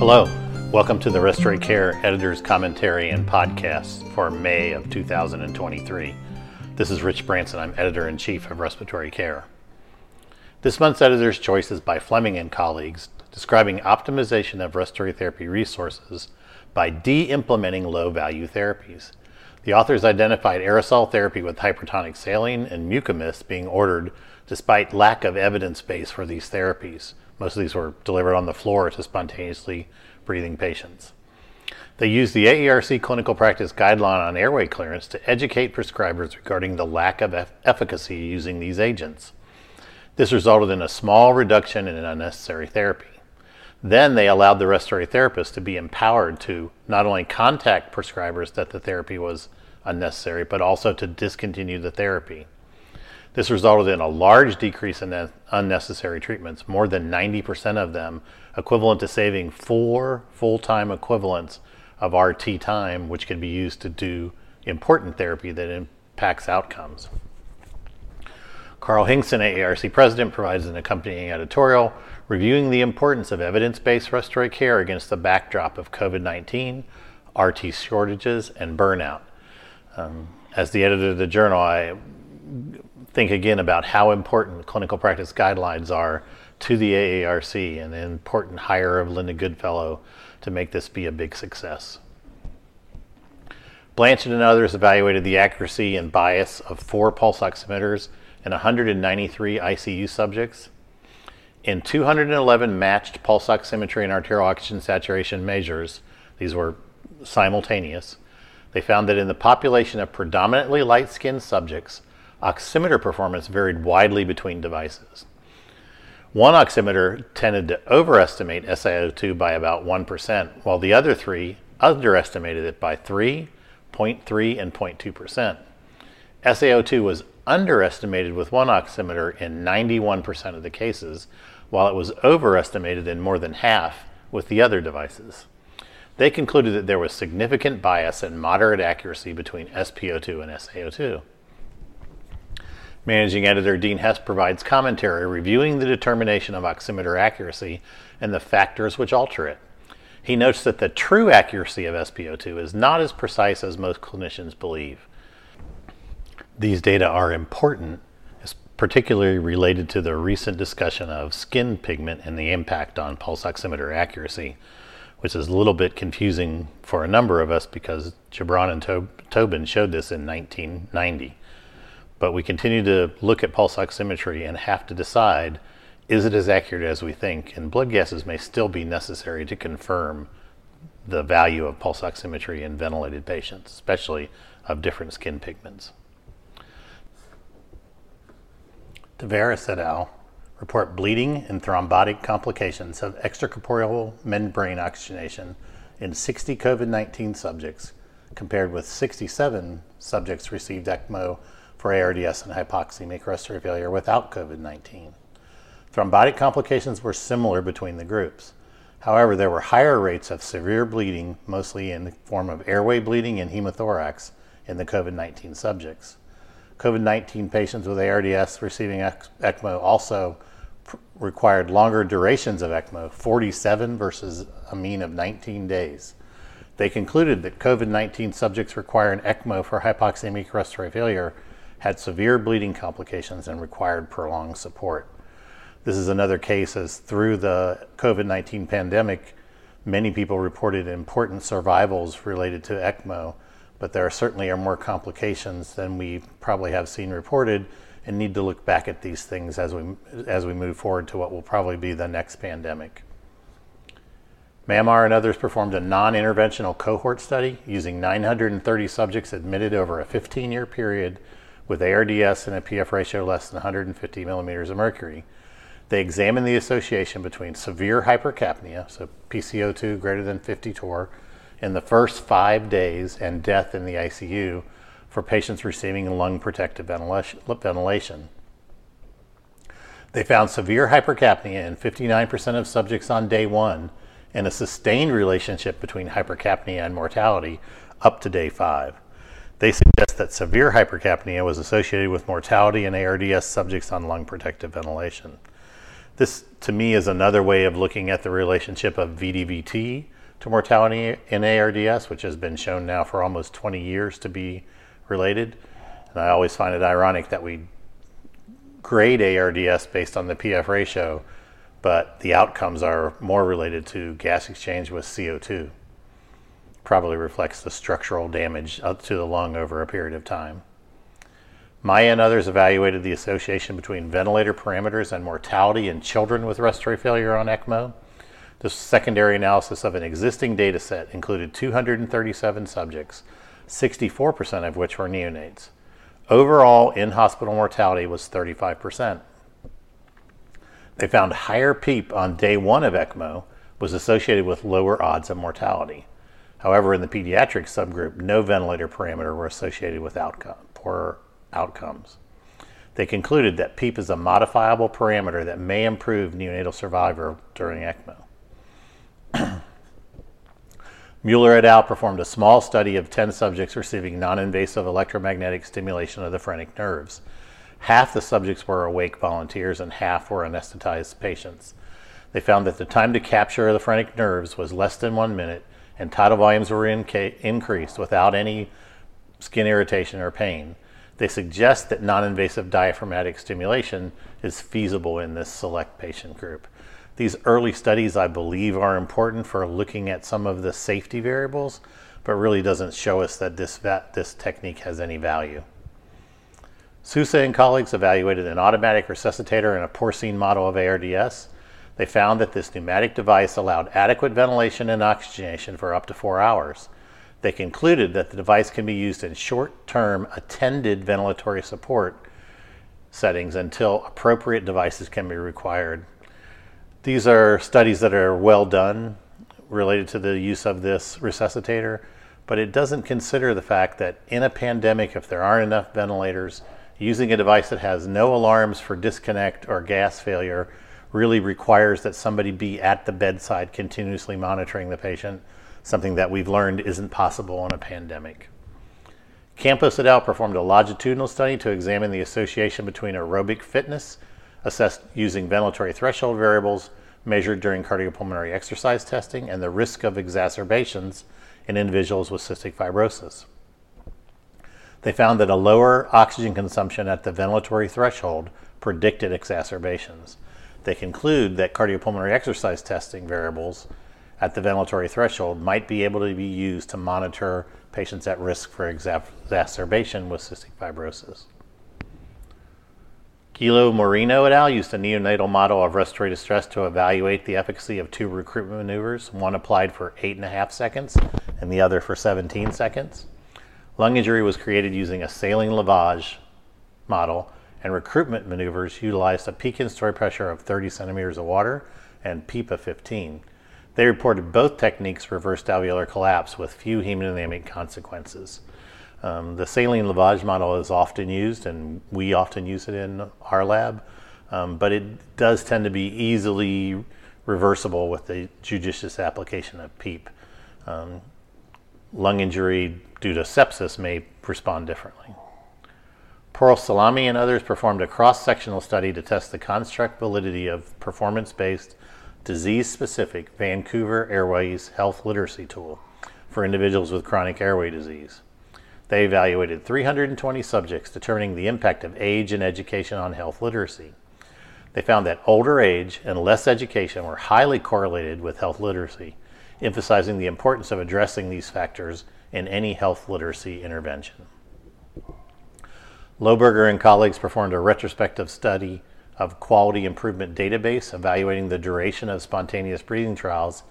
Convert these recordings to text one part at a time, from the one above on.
Hello, welcome to the Respiratory Care Editor's Commentary and Podcast for May of 2023. This is Rich Branson. I'm Editor in Chief of Respiratory Care. This month's Editor's Choice is by Fleming and colleagues, describing optimization of respiratory therapy resources by de implementing low value therapies. The authors identified aerosol therapy with hypertonic saline and mucomyst being ordered despite lack of evidence base for these therapies. Most of these were delivered on the floor to spontaneously breathing patients. They used the AARC clinical practice guideline on airway clearance to educate prescribers regarding the lack of efficacy using these agents. This resulted in a small reduction in unnecessary therapy. Then they allowed the respiratory therapist to be empowered to not only contact prescribers that the therapy was unnecessary, but also to discontinue the therapy. This resulted in a large decrease in unnecessary treatments, more than 90% of them, equivalent to saving four full time equivalents of RT time, which can be used to do important therapy that impacts outcomes. Carl Hinkson, AARC president, provides an accompanying editorial reviewing the importance of evidence based respiratory care against the backdrop of COVID 19, RT shortages, and burnout. Um, as the editor of the journal, I think again about how important clinical practice guidelines are to the AARC and the important hire of Lynda Goodfellow to make this be a big success. Blanchet and others evaluated the accuracy and bias of four pulse oximeters in 193 ICU subjects. In 211 matched pulse oximetry and arterial oxygen saturation measures, these were simultaneous, they found that in the population of predominantly light skinned subjects, oximeter performance varied widely between devices. One oximeter tended to overestimate SpO2 by about 1%, while the other three underestimated it by 3, 0.3, and 0.2%. SpO2 was underestimated with one oximeter in 91% of the cases, while it was overestimated in more than half with the other devices. They concluded that there was significant bias and moderate accuracy between SpO2 and SaO2. Managing editor Dean Hess provides commentary reviewing the determination of oximeter accuracy and the factors which alter it. He notes that the true accuracy of SpO2 is not as precise as most clinicians believe. These data are important, particularly related to the recent discussion of skin pigment and the impact on pulse oximeter accuracy, which is a little bit confusing for a number of us because Jubran and Tobin showed this in 1990. But we continue to look at pulse oximetry and have to decide is it as accurate as we think? And blood gases may still be necessary to confirm the value of pulse oximetry in ventilated patients, especially of different skin pigments. Tavares et al. report bleeding and thrombotic complications of extracorporeal membrane oxygenation in 60 COVID 19 subjects, compared with 67 subjects received ECMO for ARDS and hypoxemic respiratory failure without COVID 19. Thrombotic complications were similar between the groups. However, there were higher rates of severe bleeding, mostly in the form of airway bleeding and hemothorax, in the COVID 19 subjects. COVID 19 patients with ARDS receiving ECMO also pr- required longer durations of ECMO, 47 versus a mean of 19 days. They concluded that COVID 19 subjects requiring ECMO for hypoxemic respiratory failure had severe bleeding complications and required prolonged support. This is another case as through the COVID 19 pandemic, many people reported important survivals related to ECMO, but there certainly are more complications than we probably have seen reported and need to look back at these things as we, as we move forward to what will probably be the next pandemic. MAMR and others performed a non interventional cohort study using 930 subjects admitted over a 15 year period with ARDS and a PF ratio less than 150 millimeters of mercury. They examined the association between severe hypercapnia, so PCO2 greater than 50 torr, in the first five days and death in the ICU for patients receiving lung protective ventilation. They found severe hypercapnia in 59% of subjects on day one and a sustained relationship between hypercapnia and mortality up to day five. They suggest that severe hypercapnia was associated with mortality in ARDS subjects on lung protective ventilation. This, to me, is another way of looking at the relationship of VDVT to mortality in ARDS, which has been shown now for almost 20 years to be related. And I always find it ironic that we grade ARDS based on the PF ratio, but the outcomes are more related to gas exchange with CO2. Probably reflects the structural damage to the lung over a period of time. Maya and others evaluated the association between ventilator parameters and mortality in children with respiratory failure on ECMO. The secondary analysis of an existing data set included 237 subjects, 64% of which were neonates. Overall, in hospital mortality was 35%. They found higher PEEP on day one of ECMO was associated with lower odds of mortality. However, in the pediatric subgroup, no ventilator parameter were associated with outcome, poorer outcomes. They concluded that PEEP is a modifiable parameter that may improve neonatal survival during ECMO. Mueller et al. performed a small study of 10 subjects receiving non invasive electromagnetic stimulation of the phrenic nerves. Half the subjects were awake volunteers and half were anesthetized patients. They found that the time to capture the phrenic nerves was less than one minute and tidal volumes were increased without any skin irritation or pain. They suggest that non invasive diaphragmatic stimulation is feasible in this select patient group. These early studies, I believe, are important for looking at some of the safety variables, but really doesn't show us that this, this technique has any value. Sousa and colleagues evaluated an automatic resuscitator in a porcine model of ARDS. They found that this pneumatic device allowed adequate ventilation and oxygenation for up to four hours. They concluded that the device can be used in short term attended ventilatory support settings until appropriate devices can be required. These are studies that are well done related to the use of this resuscitator, but it doesn't consider the fact that in a pandemic, if there aren't enough ventilators, using a device that has no alarms for disconnect or gas failure really requires that somebody be at the bedside continuously monitoring the patient something that we've learned isn't possible in a pandemic. Campos et al. performed a longitudinal study to examine the association between aerobic fitness, assessed using ventilatory threshold variables measured during cardiopulmonary exercise testing, and the risk of exacerbations in individuals with cystic fibrosis. They found that a lower oxygen consumption at the ventilatory threshold predicted exacerbations. They conclude that cardiopulmonary exercise testing variables at the ventilatory threshold might be able to be used to monitor patients at risk for exacerbation with cystic fibrosis. Gilo Moreno et al. used a neonatal model of respiratory distress to evaluate the efficacy of two recruitment maneuvers. One applied for 8.5 seconds and the other for 17 seconds. Lung injury was created using a saline lavage model, and recruitment maneuvers utilized a peak inspiratory pressure of 30 centimeters of water and PEEP of 15. They reported both techniques reversed alveolar collapse with few hemodynamic consequences. Um, the saline lavage model is often used, and we often use it in our lab, um, but it does tend to be easily reversible with the judicious application of PEEP. Um, lung injury due to sepsis may respond differently. Pearl Salami and others performed a cross sectional study to test the construct validity of performance based disease specific Vancouver Airways Health Literacy Tool for individuals with chronic airway disease. They evaluated 320 subjects, determining the impact of age and education on health literacy. They found that older age and less education were highly correlated with health literacy, emphasizing the importance of addressing these factors in any health literacy intervention. Lohberger and colleagues performed a retrospective study of quality improvement database evaluating the duration of spontaneous breathing trials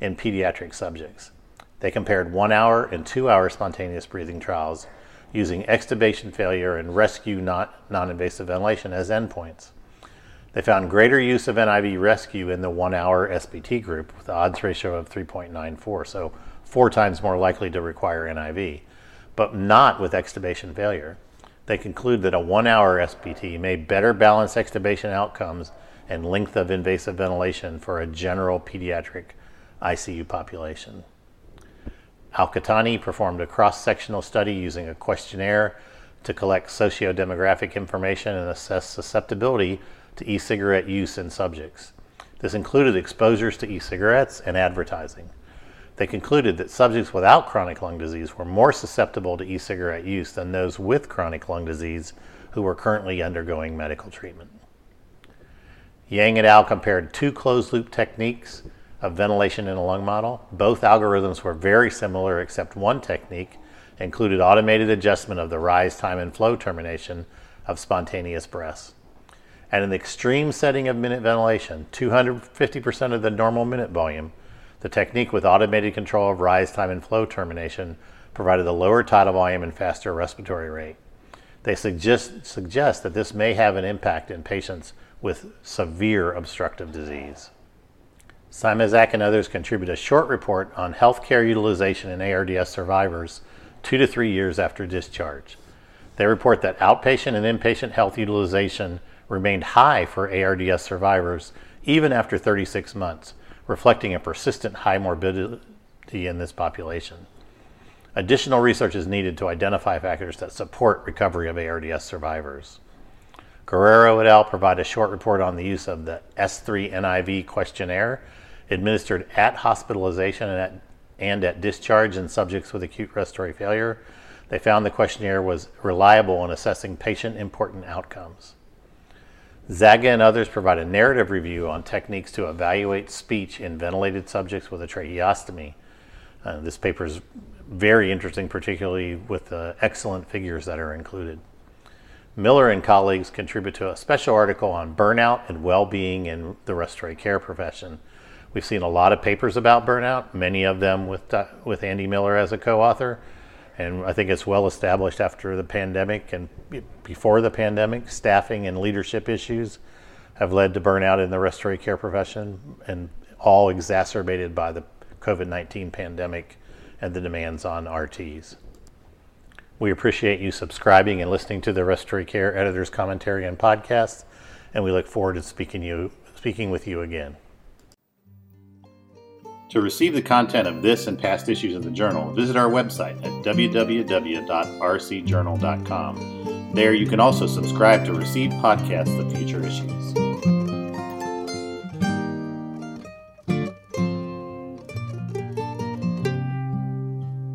in pediatric subjects. They compared one hour and two hour spontaneous breathing trials using extubation failure and rescue non invasive ventilation as endpoints. They found greater use of NIV rescue in the one hour SBT group with the odds ratio of 3.94, so four times more likely to require NIV, but not with extubation failure they conclude that a one hour SBT may better balance extubation outcomes and length of invasive ventilation for a general pediatric ICU population. Al-Qahtani performed a cross sectional study using a questionnaire to collect socio-demographic information and assess susceptibility to e cigarette use in subjects. This included exposures to e cigarettes and advertising. They concluded that subjects without chronic lung disease were more susceptible to e cigarette use than those with chronic lung disease who were currently undergoing medical treatment. Yang et al. compared two closed loop techniques of ventilation in a lung model. Both algorithms were very similar, except one technique included automated adjustment of the rise time and flow termination of spontaneous breaths. And in the extreme setting of minute ventilation, 250% of the normal minute volume, the technique with automated control of rise time and flow termination provided a lower tidal volume and faster respiratory rate. They suggest, suggest that this may have an impact in patients with severe obstructive disease. Simazak and others contribute a short report on healthcare utilization in ARDS survivors two to three years after discharge. They report that outpatient and inpatient health utilization remained high for ARDS survivors even after 36 months, reflecting a persistent high morbidity in this population. Additional research is needed to identify factors that support recovery of ARDS survivors. Guerrero et al. provide a short report on the use of the S3 NIV questionnaire administered at hospitalization and at, and at discharge in subjects with acute respiratory failure. They found the questionnaire was reliable in assessing patient important outcomes. Zaga and others provide a narrative review on techniques to evaluate speech in ventilated subjects with a tracheostomy. Uh, this paper is very interesting, particularly with the excellent figures that are included. Miller and colleagues contribute to a special article on burnout and well being in the respiratory care profession. We've seen a lot of papers about burnout, many of them with, uh, with Andy Miller as a co author. And I think it's well established after the pandemic and before the pandemic, staffing and leadership issues have led to burnout in the respiratory care profession, and all exacerbated by the COVID 19 pandemic and the demands on RTs. We appreciate you subscribing and listening to the Respiratory Care Editor's Commentary and Podcast, and we look forward to speaking, you, speaking with you again. To receive the content of this and past issues of the journal, visit our website at www.rcjournal.com. There you can also subscribe to receive podcasts of future issues.